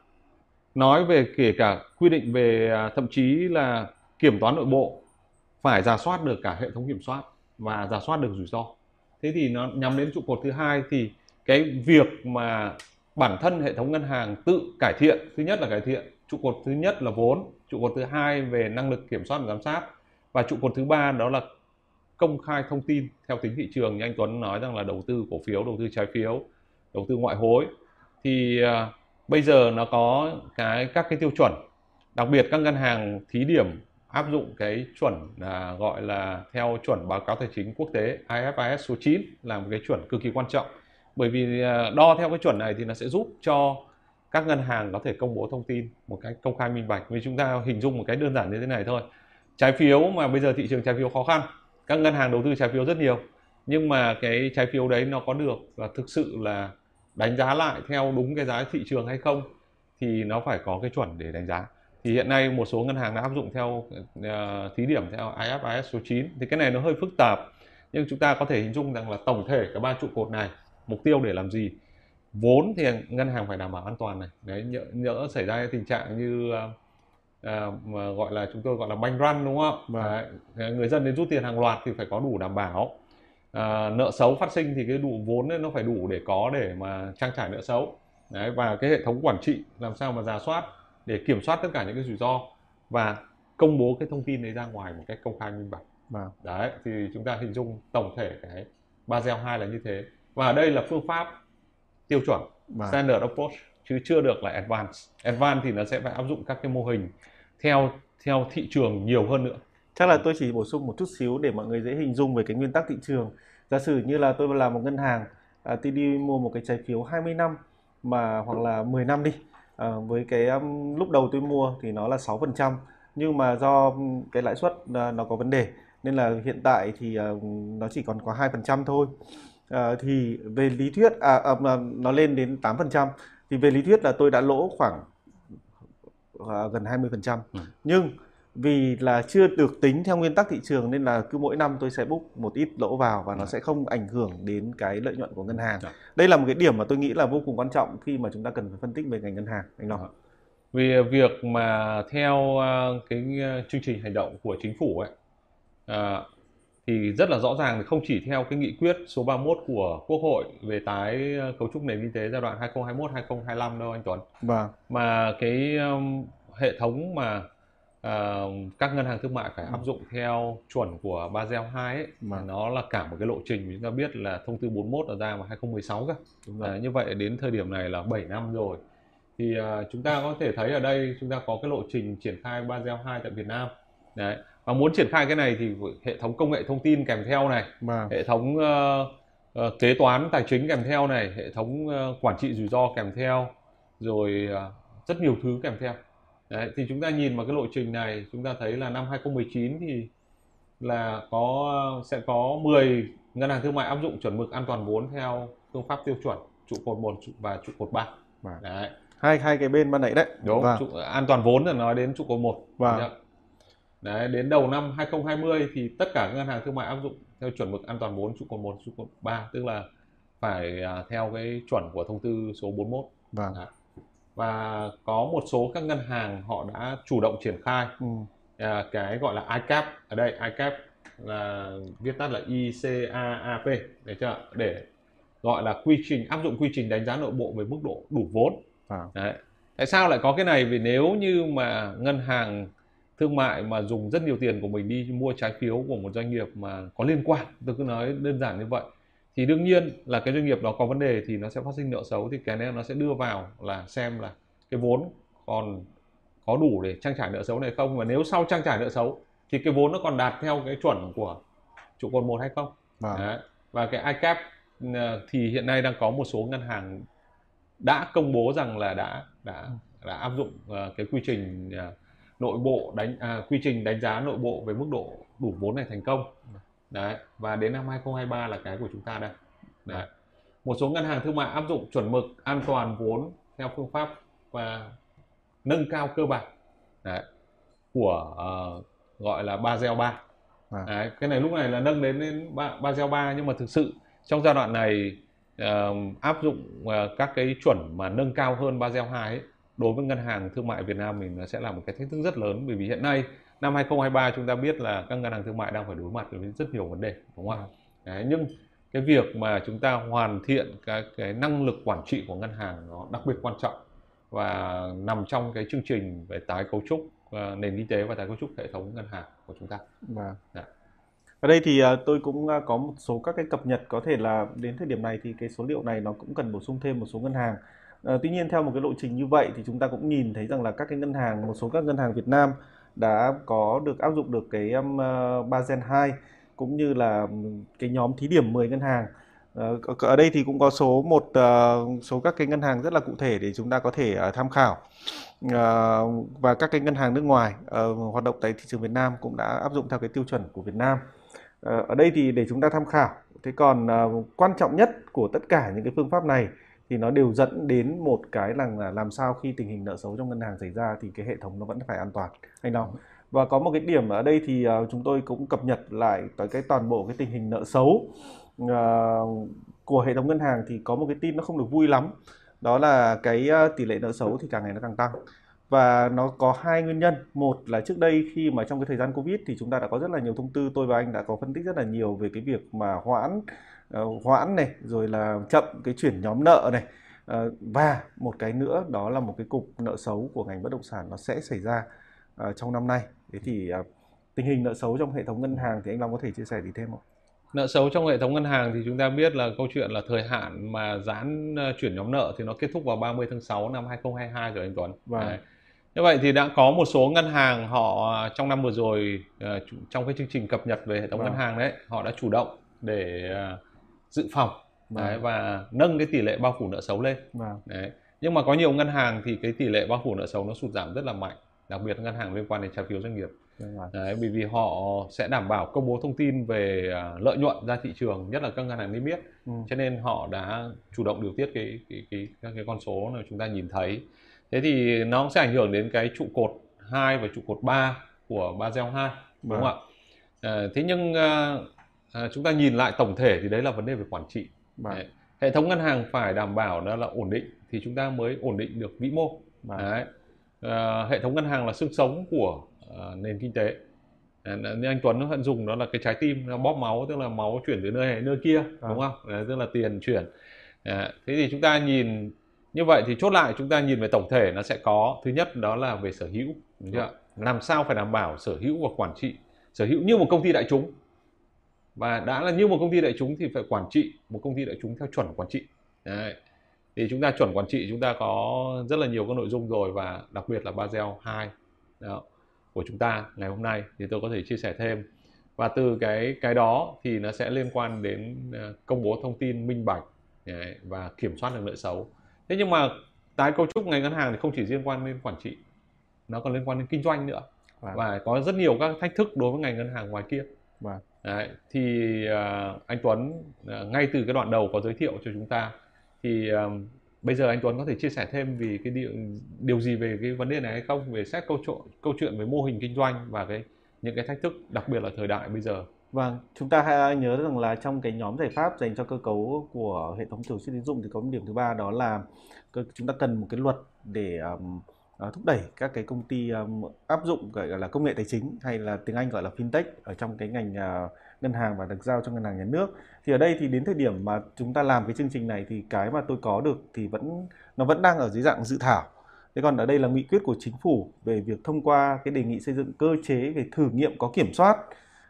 nói về kể cả quy định về uh, thậm chí là kiểm toán nội bộ phải giả soát được cả hệ thống kiểm soát và giả soát được rủi ro. Thế thì nó nhắm đến trụ cột thứ hai thì cái việc mà bản thân hệ thống ngân hàng tự cải thiện thứ nhất là cải thiện trụ cột thứ nhất là vốn trụ cột thứ hai về năng lực kiểm soát và giám sát và trụ cột thứ ba đó là công khai thông tin theo tính thị trường như anh Tuấn nói rằng là đầu tư cổ phiếu đầu tư trái phiếu đầu tư ngoại hối. Thì uh, bây giờ nó có cái các cái tiêu chuẩn. Đặc biệt các ngân hàng thí điểm áp dụng cái chuẩn là gọi là theo chuẩn báo cáo tài chính quốc tế IFRS số 9 là một cái chuẩn cực kỳ quan trọng. Bởi vì à, đo theo cái chuẩn này thì nó sẽ giúp cho các ngân hàng có thể công bố thông tin một cách công khai minh bạch. Vì chúng ta hình dung một cái đơn giản như thế này thôi. Trái phiếu mà bây giờ thị trường trái phiếu khó khăn các ngân hàng đầu tư trái phiếu rất nhiều nhưng mà cái trái phiếu đấy nó có được và thực sự là đánh giá lại theo đúng cái giá thị trường hay không thì nó phải có cái chuẩn để đánh giá. Thì hiện nay một số ngân hàng đã áp dụng theo uh, thí điểm theo IFRS số 9 thì cái này nó hơi phức tạp nhưng chúng ta có thể hình dung rằng là tổng thể cả ba trụ cột này mục tiêu để làm gì? Vốn thì ngân hàng phải đảm bảo an toàn này. Đấy nhỡ, nhỡ xảy ra tình trạng như uh, uh, mà gọi là chúng tôi gọi là bank run đúng không vâng. đấy, người dân đến rút tiền hàng loạt thì phải có đủ đảm bảo à, nợ xấu phát sinh thì cái đủ vốn ấy nó phải đủ để có để mà trang trải nợ xấu đấy và cái hệ thống quản trị làm sao mà giả soát để kiểm soát tất cả những cái rủi ro và công bố cái thông tin đấy ra ngoài một cách công khai minh bạch vâng. đấy thì chúng ta hình dung tổng thể cái Basel 2 là như thế và đây là phương pháp tiêu chuẩn vâng. standard approach chứ chưa được là advanced advanced thì nó sẽ phải áp dụng các cái mô hình theo theo thị trường nhiều hơn nữa. Chắc là tôi chỉ bổ sung một chút xíu để mọi người dễ hình dung về cái nguyên tắc thị trường. Giả sử như là tôi làm một ngân hàng à, tôi đi mua một cái trái phiếu 20 năm mà hoặc là 10 năm đi à, với cái um, lúc đầu tôi mua thì nó là 6% nhưng mà do um, cái lãi suất uh, nó có vấn đề. Nên là hiện tại thì uh, nó chỉ còn có 2% thôi. À, thì về lý thuyết à, à, nó lên đến 8% thì về lý thuyết là tôi đã lỗ khoảng à, gần 20% ừ. nhưng vì là chưa được tính theo nguyên tắc thị trường nên là cứ mỗi năm tôi sẽ book một ít lỗ vào và nó ừ. sẽ không ảnh hưởng đến cái lợi nhuận của ngân hàng. Dạ. Đây là một cái điểm mà tôi nghĩ là vô cùng quan trọng khi mà chúng ta cần phải phân tích về ngành ngân hàng anh Long. Dạ. Vì việc mà theo ờ, cái ờ, chương trình hành động của chính phủ ấy thì rất là rõ ràng không chỉ theo cái nghị quyết số 31 của Quốc hội về tái cấu trúc nền kinh tế giai đoạn 2021-2025 đâu anh Tuấn. Vâng. Mà cái hệ thống mà uh, các ngân hàng thương mại phải áp dụng theo chuẩn của Basel 2 ấy, mà nó là cả một cái lộ trình chúng ta biết là thông tư 41 đã ra vào 2016 cơ. Đúng rồi. À, như vậy đến thời điểm này là 7 năm rồi. Thì uh, chúng ta có thể thấy ở đây chúng ta có cái lộ trình triển khai Basel 2 tại Việt Nam. Đấy. Và muốn triển khai cái này thì hệ thống công nghệ thông tin kèm theo này, mà. hệ thống uh, uh, kế toán tài chính kèm theo này, hệ thống uh, quản trị rủi ro kèm theo, rồi uh, rất nhiều thứ kèm theo Đấy, thì chúng ta nhìn vào cái lộ trình này chúng ta thấy là năm 2019 thì là có sẽ có 10 ngân hàng thương mại áp dụng chuẩn mực an toàn vốn theo phương pháp tiêu chuẩn trụ cột 1 và trụ cột 3. Vâng. Đấy. Hai hai cái bên ban nãy đấy. Đúng, vâng. trụ, an toàn vốn là nói đến trụ cột 1. Vâng. Đấy, đến đầu năm 2020 thì tất cả các ngân hàng thương mại áp dụng theo chuẩn mực an toàn vốn trụ cột 1, trụ cột 3 tức là phải à, theo cái chuẩn của thông tư số 41. Vâng. Đấy và có một số các ngân hàng họ đã chủ động triển khai ừ. à, cái gọi là ICAP ở đây ICAP là viết tắt là ICAAP để cho để gọi là quy trình áp dụng quy trình đánh giá nội bộ về mức độ đủ vốn à. Đấy. tại sao lại có cái này vì nếu như mà ngân hàng thương mại mà dùng rất nhiều tiền của mình đi mua trái phiếu của một doanh nghiệp mà có liên quan. Tôi cứ nói đơn giản như vậy. Thì đương nhiên là cái doanh nghiệp đó có vấn đề thì nó sẽ phát sinh nợ xấu thì cái này nó sẽ đưa vào là xem là cái vốn còn có đủ để trang trải nợ xấu này không. Và nếu sau trang trải nợ xấu thì cái vốn nó còn đạt theo cái chuẩn của trụ cột một hay không? À. Đấy. và cái ICAP ờ, thì hiện nay đang có một số ngân hàng đã công bố rằng là đã đã đã áp dụng uh, cái quy trình uh, nội bộ đánh à, quy trình đánh giá nội bộ về mức độ đủ vốn này thành công. Đấy và đến năm 2023 là cái của chúng ta đây. Đấy. Một số ngân hàng thương mại áp dụng chuẩn mực an toàn vốn theo phương pháp và nâng cao cơ bản đấy, của uh, gọi là Basel 3 à. đấy, cái này lúc này là nâng đến đến Basel 3 nhưng mà thực sự trong giai đoạn này uh, áp dụng uh, các cái chuẩn mà nâng cao hơn Basel 2 ấy, đối với ngân hàng thương mại Việt Nam mình nó sẽ là một cái thách thức rất lớn bởi vì hiện nay năm 2023 chúng ta biết là các ngân hàng thương mại đang phải đối mặt với rất nhiều vấn đề đúng không ạ? Đấy, nhưng cái việc mà chúng ta hoàn thiện cái cái năng lực quản trị của ngân hàng nó đặc biệt quan trọng và nằm trong cái chương trình về tái cấu trúc uh, nền kinh tế và tái cấu trúc hệ thống ngân hàng của chúng ta. Vâng. Dạ. Ở đây thì uh, tôi cũng uh, có một số các cái cập nhật có thể là đến thời điểm này thì cái số liệu này nó cũng cần bổ sung thêm một số ngân hàng. À, tuy nhiên theo một cái lộ trình như vậy thì chúng ta cũng nhìn thấy rằng là các cái ngân hàng một số các ngân hàng Việt Nam đã có được áp dụng được cái um, uh, Basel 2 cũng như là cái nhóm thí điểm 10 ngân hàng. Ờ, ở đây thì cũng có số một uh, số các cái ngân hàng rất là cụ thể để chúng ta có thể tham khảo. Và các cái ngân hàng nước ngoài hoạt động tại thị trường Việt Nam cũng đã áp dụng theo cái tiêu chuẩn của Việt Nam. Ở đây thì để chúng ta tham khảo thế còn quan trọng nhất của tất cả những cái phương pháp này thì nó đều dẫn đến một cái là làm sao khi tình hình nợ xấu trong ngân hàng xảy ra thì cái hệ thống nó vẫn phải an toàn. Hay không và có một cái điểm ở đây thì uh, chúng tôi cũng cập nhật lại tới cái toàn bộ cái tình hình nợ xấu. Uh, của hệ thống ngân hàng thì có một cái tin nó không được vui lắm. Đó là cái uh, tỷ lệ nợ xấu thì càng ngày nó càng tăng. Và nó có hai nguyên nhân. Một là trước đây khi mà trong cái thời gian covid thì chúng ta đã có rất là nhiều thông tư tôi và anh đã có phân tích rất là nhiều về cái việc mà hoãn hoãn này rồi là chậm cái chuyển nhóm nợ này uh, và một cái nữa đó là một cái cục nợ xấu của ngành bất động sản nó sẽ xảy ra uh, trong năm nay thế thì uh, tình hình nợ xấu trong hệ thống ngân hàng thì anh Long có thể chia sẻ gì thêm không? Nợ xấu trong hệ thống ngân hàng thì chúng ta biết là câu chuyện là thời hạn mà giãn chuyển nhóm nợ thì nó kết thúc vào 30 tháng 6 năm 2022 rồi anh Tuấn. Vâng. Đấy. Như vậy thì đã có một số ngân hàng họ trong năm vừa rồi trong cái chương trình cập nhật về hệ thống vâng. ngân hàng đấy họ đã chủ động để dự phòng vâng. đấy, và nâng cái tỷ lệ bao phủ nợ xấu lên. Vâng. Đấy. Nhưng mà có nhiều ngân hàng thì cái tỷ lệ bao phủ nợ xấu nó sụt giảm rất là mạnh đặc biệt ngân hàng liên quan đến trái phiếu doanh nghiệp Đấy, bởi vì họ sẽ đảm bảo công bố thông tin về à, lợi nhuận ra thị trường nhất là các ngân hàng niêm yết ừ. cho nên họ đã chủ động điều tiết cái cái cái các cái con số mà chúng ta nhìn thấy thế thì nó sẽ ảnh hưởng đến cái trụ cột 2 và trụ cột 3 của Basel 2 đúng không vâng. ạ à, thế nhưng à, à, chúng ta nhìn lại tổng thể thì đấy là vấn đề về quản trị vâng. đấy. hệ thống ngân hàng phải đảm bảo đó là ổn định thì chúng ta mới ổn định được vĩ mô vâng. đấy uh, hệ thống ngân hàng là sức sống của uh, nền kinh tế uh, như anh Tuấn vẫn dùng đó là cái trái tim nó bóp máu tức là máu chuyển từ nơi này nơi kia à. đúng không uh, tức là tiền chuyển uh, thế thì chúng ta nhìn như vậy thì chốt lại chúng ta nhìn về tổng thể nó sẽ có thứ nhất đó là về sở hữu đúng chưa? làm sao phải đảm bảo sở hữu và quản trị sở hữu như một công ty đại chúng và đã là như một công ty đại chúng thì phải quản trị một công ty đại chúng theo chuẩn quản trị. Đấy. Thì chúng ta chuẩn quản trị chúng ta có rất là nhiều các nội dung rồi và đặc biệt là Basel 2 đó, của chúng ta ngày hôm nay thì tôi có thể chia sẻ thêm. Và từ cái cái đó thì nó sẽ liên quan đến ờ, công bố thông tin minh bạch và kiểm soát được nợ xấu. Thế nhưng mà tái cấu trúc ngành ngân hàng thì không chỉ liên quan đến quản trị nó còn liên quan đến kinh doanh nữa. Và, vâng. và có rất nhiều các thách thức đối với ngành ngân hàng ngoài kia. Và vâng. Đấy, thì uh, anh Tuấn uh, ngay từ cái đoạn đầu có giới thiệu cho chúng ta thì uh, bây giờ anh Tuấn có thể chia sẻ thêm vì cái điều điều gì về cái vấn đề này hay không? Về xét câu chuyện câu chuyện về mô hình kinh doanh và cái những cái thách thức đặc biệt là thời đại bây giờ. Vâng, chúng ta hãy nhớ rằng là trong cái nhóm giải pháp dành cho cơ cấu của hệ thống tổ chức tín dụng thì có một điểm thứ ba đó là chúng ta cần một cái luật để um, À, thúc đẩy các cái công ty à, áp dụng, gọi là, công nghệ tài chính hay là tiếng Anh gọi là fintech ở trong cái ngành à, ngân hàng và được giao cho ngân hàng nhà nước. Thì ở đây thì đến thời điểm mà chúng ta làm cái chương trình này thì cái mà tôi có được thì vẫn, nó vẫn đang ở dưới dạng dự thảo. Thế còn ở đây là nghị quyết của chính phủ về việc thông qua cái đề nghị xây dựng cơ chế về thử nghiệm có kiểm soát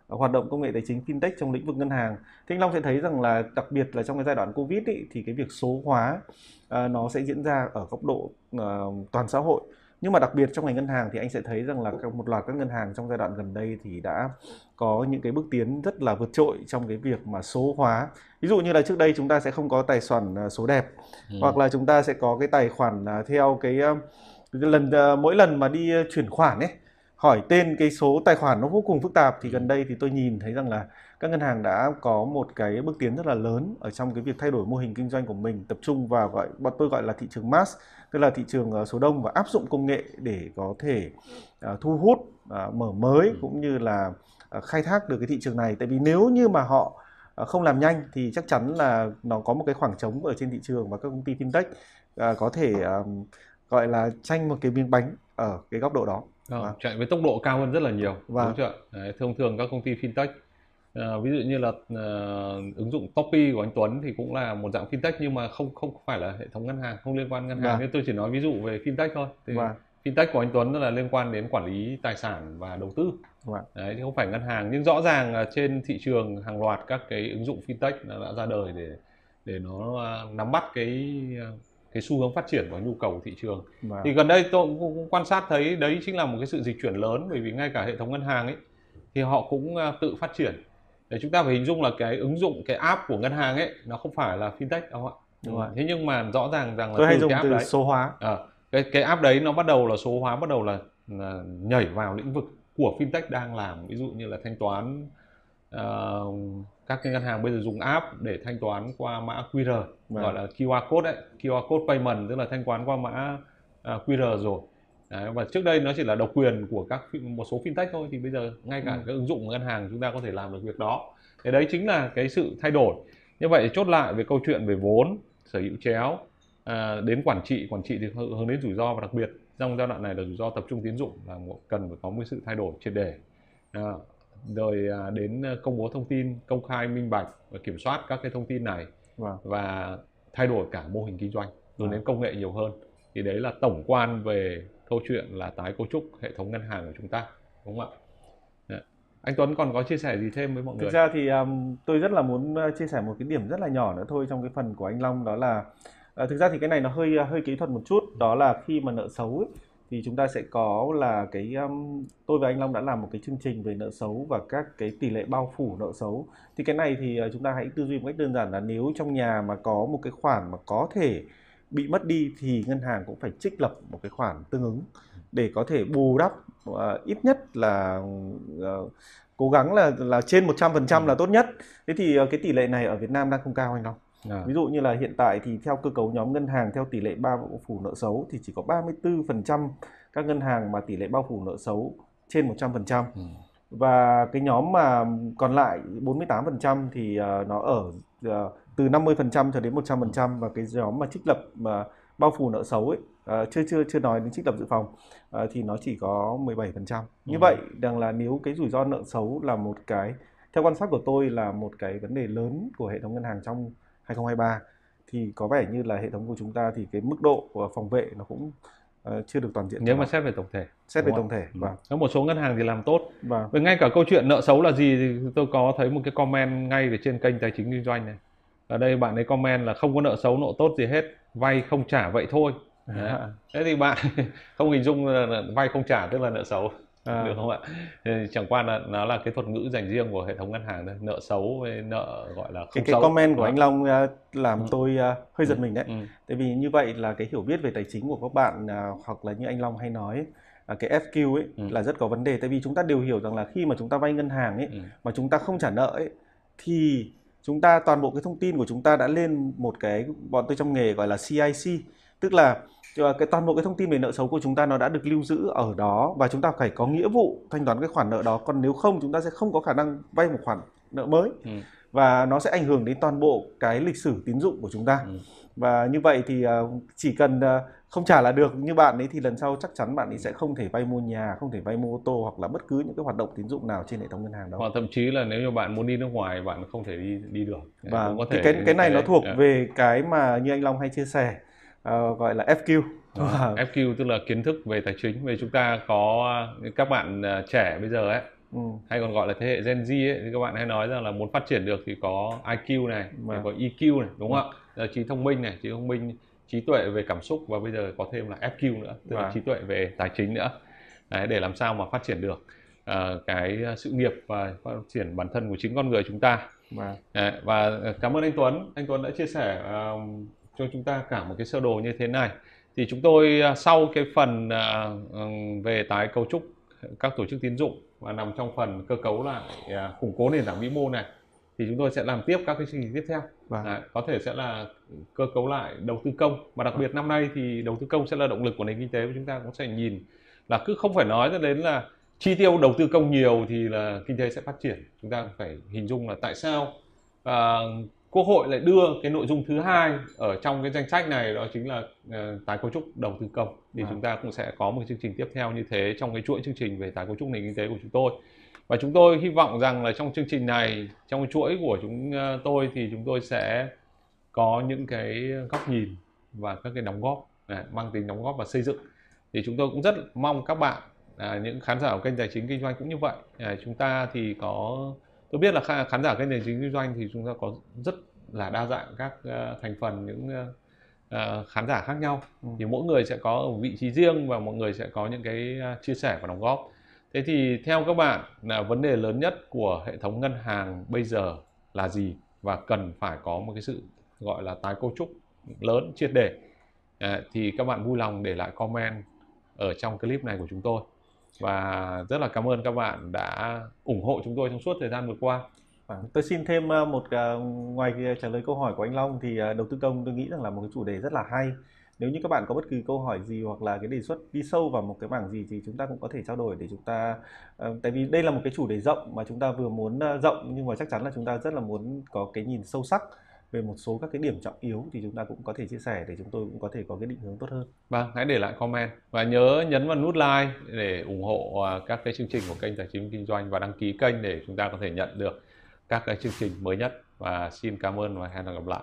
hoạt động công nghệ tài chính fintech trong lĩnh vực ngân hàng. Thế anh Long sẽ thấy rằng là đặc biệt là trong cái giai đoạn Covid ý, thì cái việc số hóa uh, nó sẽ diễn ra ở góc độ uh, toàn xã hội nhưng mà đặc biệt trong ngành ngân hàng thì anh sẽ thấy rằng là một loạt các ngân hàng trong giai đoạn gần đây thì đã có những cái bước tiến rất là vượt trội trong cái việc mà số hóa ví dụ như là trước đây chúng ta sẽ không có tài khoản à, số đẹp ừ. hoặc là chúng ta sẽ có cái tài khoản theo cái, lần mỗi lần mà đi chuyển khoản ấy hỏi tên cái số tài khoản nó vô cùng phức tạp thì gần đây thì tôi nhìn thấy rằng là các ngân hàng đã có một cái bước tiến rất là lớn ở trong cái việc thay đổi mô hình kinh doanh của mình tập trung vào gọi bọn tôi gọi là thị trường mass tức là thị trường ờ, số đông và áp dụng công nghệ để có thể uh, thu hút uh, mở mới ừ. cũng như là uh, khai thác được cái thị trường này. Tại vì nếu như mà họ không làm nhanh thì chắc chắn là nó có một cái khoảng trống ở trên thị trường và các công ty fintech có thể gọi là tranh một cái miếng bánh ở cái góc độ đó à, chạy với tốc độ cao hơn rất là nhiều vâng. đúng chưa Đấy, thông thường các công ty fintech À, ví dụ như là uh, ứng dụng Topi của anh Tuấn thì cũng là một dạng fintech nhưng mà không không phải là hệ thống ngân hàng không liên quan ngân hàng vâng. nên tôi chỉ nói ví dụ về fintech thôi thì vâng. fintech của anh Tuấn là liên quan đến quản lý tài sản và đầu tư vâng. đấy chứ không phải ngân hàng nhưng rõ ràng trên thị trường hàng loạt các cái ứng dụng fintech đã ra đời để để nó nắm bắt cái cái xu hướng phát triển và nhu cầu của thị trường. Vâng. thì gần đây tôi cũng quan sát thấy đấy chính là một cái sự dịch chuyển lớn bởi vì ngay cả hệ thống ngân hàng ấy thì họ cũng tự phát triển. Để chúng ta phải hình dung là cái ứng dụng cái app của ngân hàng ấy nó không phải là fintech đâu ạ. Đúng rồi. Thế nhưng mà rõ ràng rằng là tôi hay dùng từ đấy, số hóa. à, cái cái app đấy nó bắt đầu là số hóa bắt đầu là, là nhảy vào lĩnh vực của fintech đang làm. Ví dụ như là thanh toán uh, các cái ngân hàng bây giờ dùng app để thanh toán qua mã QR vâng. gọi là QR code đấy QR code payment tức là thanh toán qua mã uh, QR rồi. Đấy, và trước đây nó chỉ là độc quyền của các một số fintech thôi thì bây giờ ngay cả ừ. các ứng dụng ngân hàng chúng ta có thể làm được việc đó. Thì đấy chính là cái sự thay đổi. Như vậy chốt lại về câu chuyện về vốn sở hữu chéo à, đến quản trị quản trị thì hướng đến rủi ro và đặc biệt. Trong giai đoạn này là rủi ro tập trung tín dụng là cần phải có một sự thay đổi triệt để. À, rồi à, đến công bố thông tin công khai minh bạch và kiểm soát các cái thông tin này wow. Vâng. và thay đổi cả mô hình kinh doanh hướng đến công nghệ nhiều hơn thì đấy là tổng quan về câu chuyện là tái cấu trúc hệ thống ngân hàng của chúng ta đúng không ạ anh Tuấn còn có chia sẻ gì thêm với mọi người? Thực ra thì um, tôi rất là muốn chia sẻ một cái điểm rất là nhỏ nữa thôi trong cái phần của anh Long đó là uh, thực ra thì cái này nó hơi hơi kỹ thuật một chút đó là khi mà nợ xấu ấy, thì chúng ta sẽ có là cái um, tôi và anh Long đã làm một cái chương trình về nợ xấu và các cái tỷ lệ bao phủ nợ xấu thì cái này thì ờ, chúng ta hãy tư duy một cách đơn giản là nếu trong nhà mà có một cái khoản mà có thể bị mất đi thì ngân hàng cũng phải trích lập một cái khoản tương ứng để có thể bù đắp uh, ít nhất là uh, cố gắng là là trên 100% ừ. là tốt nhất. Thế thì uh, cái tỷ lệ này ở Việt Nam đang không cao anh Long. À. Ví dụ như là hiện tại thì theo cơ cấu nhóm ngân hàng theo tỷ lệ bao phủ nợ xấu thì chỉ có 34% các ngân hàng mà tỷ lệ bao phủ nợ xấu trên 100%. Ừ. Và cái nhóm mà còn lại 48% thì uh, nó ở uh, từ 50% cho đến 100% và cái nhóm mà trích lập mà bao phủ nợ xấu ấy uh, chưa chưa chưa nói đến trích lập dự phòng uh, thì nó chỉ có 17%. Như ừ. vậy rằng là nếu cái rủi ro nợ xấu là một cái theo quan sát của tôi là một cái vấn đề lớn của hệ thống ngân hàng trong 2023 thì có vẻ như là hệ thống của chúng ta thì cái mức độ của phòng vệ nó cũng uh, chưa được toàn diện. Nếu mà xét về tổng thể. Xét về tổng thể. Vâng. Có một số ngân hàng thì làm tốt. Vâng. Và ngay cả câu chuyện nợ xấu là gì thì tôi có thấy một cái comment ngay về trên kênh tài chính kinh doanh này ở đây bạn ấy comment là không có nợ xấu nợ tốt gì hết vay không trả vậy thôi À. thế thì bạn không hình dung là vay không trả tức là nợ xấu à. được không ạ chẳng qua là nó là cái thuật ngữ dành riêng của hệ thống ngân hàng thôi nợ xấu với nợ gọi là không cái, cái xấu. comment của anh Long à, làm ừ. tôi à, hơi giật ừ. mình đấy ừ. tại vì như vậy là cái hiểu biết về tài chính của các bạn hoặc là như anh Long hay nói cái FQ ấy ừ. là rất có vấn đề tại vì chúng ta đều hiểu rằng là khi mà chúng ta vay ngân hàng ấy ừ. mà chúng ta không trả nợ ấy thì chúng ta toàn bộ cái thông tin của chúng ta đã lên một cái bọn tôi trong nghề gọi là CIC tức là ờ, cái toàn bộ cái thông tin về nợ xấu của chúng ta nó đã được lưu giữ ở đó và chúng ta phải có nghĩa vụ thanh toán cái khoản nợ đó còn nếu không chúng ta sẽ không có khả năng vay một khoản nợ mới ừ. và nó sẽ ảnh hưởng đến toàn bộ cái lịch sử tín dụng của chúng ta ừ. và như vậy thì ờ, chỉ cần ờ, không trả là được như bạn ấy thì lần sau chắc chắn bạn ấy sẽ không thể vay mua nhà không thể vay mua ô tô hoặc là bất cứ những cái hoạt động tín dụng nào trên hệ thống ngân hàng đó hoặc thậm chí là nếu như bạn muốn đi nước ngoài bạn không thể đi đi được và có thể cái cái này nó thuộc yeah. về cái mà như anh Long hay chia sẻ uh, gọi là FQ đó, FQ tức là kiến thức về tài chính về chúng ta có các bạn ờ, trẻ bây giờ ấy ừ. hay còn gọi là thế hệ Gen Z ấy thì các bạn hay nói rằng là muốn phát triển được thì có IQ này, và có EQ này đúng không ừ. ạ? Trí thông minh này, trí thông minh trí tuệ về cảm xúc và bây giờ có thêm là FQ nữa tức là vâng. trí tuệ về tài chính nữa Đấy, để làm sao mà phát triển được uh, cái sự nghiệp và phát triển bản thân của chính con người chúng ta vâng. Đấy, và cảm ơn anh Tuấn anh Tuấn đã chia sẻ uh, cho chúng ta cả một cái sơ đồ như thế này. Thì chúng tôi uh, sau cái phần uh, về tái cấu trúc các tổ chức tín dụng và nằm trong phần cơ cấu lại uh, củng cố nền tảng vĩ mô này thì chúng tôi sẽ làm tiếp các cái chương trình tiếp theo. Vâng. Đấy, có thể sẽ là cơ cấu lại đầu tư công. Và đặc biệt năm nay thì đầu tư công sẽ là động lực của nền kinh tế và chúng ta cũng sẽ nhìn là cứ không phải nói đến là chi tiêu đầu tư công nhiều thì là kinh tế sẽ phát triển. Chúng ta phải hình dung là tại sao à, quốc hội lại đưa cái nội dung thứ hai ở trong cái danh sách này đó chính là uh, tái cấu trúc đầu tư công. Thì à. chúng ta cũng sẽ có một chương trình tiếp theo như thế trong cái chuỗi chương trình về tái cấu trúc nền kinh tế của chúng tôi. Và chúng tôi hy vọng rằng là trong chương trình này trong chuỗi của chúng ờ, tôi thì chúng tôi sẽ có những cái góc nhìn và các cái đóng góp à, mang tính đóng góp và xây dựng. Thì chúng tôi cũng rất mong các bạn à, những khán giả của kênh tài chính kinh doanh cũng như vậy. À, chúng ta thì có tôi biết là khán giả kênh tài chính kinh doanh thì chúng ta có rất là đa dạng các uh, thành phần những uh, khán giả khác nhau. Ừ. thì mỗi người sẽ có vị trí riêng và mọi người sẽ có những cái chia sẻ và đóng góp. Thế thì theo các bạn là vấn đề lớn nhất của hệ thống ngân hàng bây giờ là gì? Và cần phải có một cái sự gọi là tái cấu trúc lớn triệt để. À, thì các bạn vui lòng để lại comment ở trong clip này của chúng tôi và rất là cảm ơn các bạn đã ủng hộ chúng tôi trong suốt thời gian vừa qua À, tôi xin thêm ờ, một ờ, ngoài trả lời câu hỏi của anh Long thì ờ, đầu tư công tôi nghĩ rằng là một cái chủ đề rất là hay. Nếu như các bạn có bất kỳ câu hỏi gì hoặc là cái đề xuất đi sâu vào một cái mảng gì thì chúng ta cũng có thể trao đổi để chúng ta tại vì đây là một cái chủ đề rộng mà chúng ta vừa muốn rộng nhưng mà chắc chắn là chúng ta rất là muốn có cái nhìn sâu sắc về một số các cái điểm trọng yếu thì chúng ta cũng có thể chia sẻ để chúng tôi cũng có thể có cái định hướng tốt hơn. Vâng, hãy để lại comment và nhớ nhấn vào nút like để ủng hộ các cái chương trình của kênh tài chính kinh doanh và đăng ký kênh để chúng ta có thể nhận được các cái chương trình mới nhất và xin cảm ơn và hẹn gặp lại.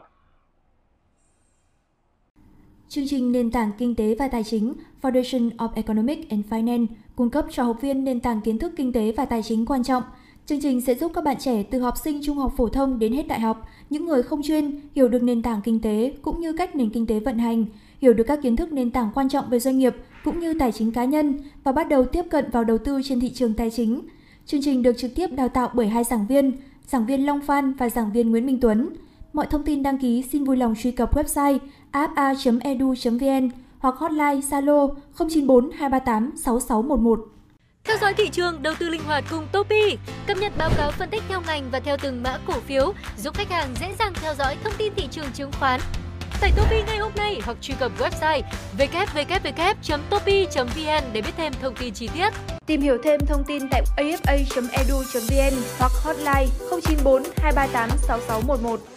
Chương trình nền tảng kinh tế và tài chính Foundation of Economic and Finance cung cấp cho học viên nền tảng kiến thức kinh tế và tài chính quan trọng. Chương trình sẽ giúp các bạn trẻ từ học sinh trung học phổ thông đến hết đại học, những người không chuyên hiểu được nền tảng kinh tế cũng như cách nền kinh tế vận hành, hiểu được các kiến thức nền tảng quan trọng về doanh nghiệp cũng như tài chính cá nhân và bắt đầu tiếp cận vào đầu tư trên thị trường tài chính. Chương trình được trực tiếp đào tạo bởi hai giảng viên, giảng viên Long Phan và giảng viên Nguyễn Minh Tuấn. Mọi thông tin đăng ký xin vui lòng truy cập website afa.edu.vn hoặc hotline Zalo 094 238 6611. Theo dõi thị trường, đầu tư linh hoạt cùng Topi, cập nhật báo cáo phân tích theo ngành và theo từng mã cổ phiếu, giúp khách hàng dễ dàng theo dõi thông tin thị trường chứng khoán. Tải Topi ngay hôm nay hoặc truy cập website www.topi.vn để biết thêm thông tin chi tiết. Tìm hiểu thêm thông tin tại afa.edu.vn hoặc hotline 094 238 6611.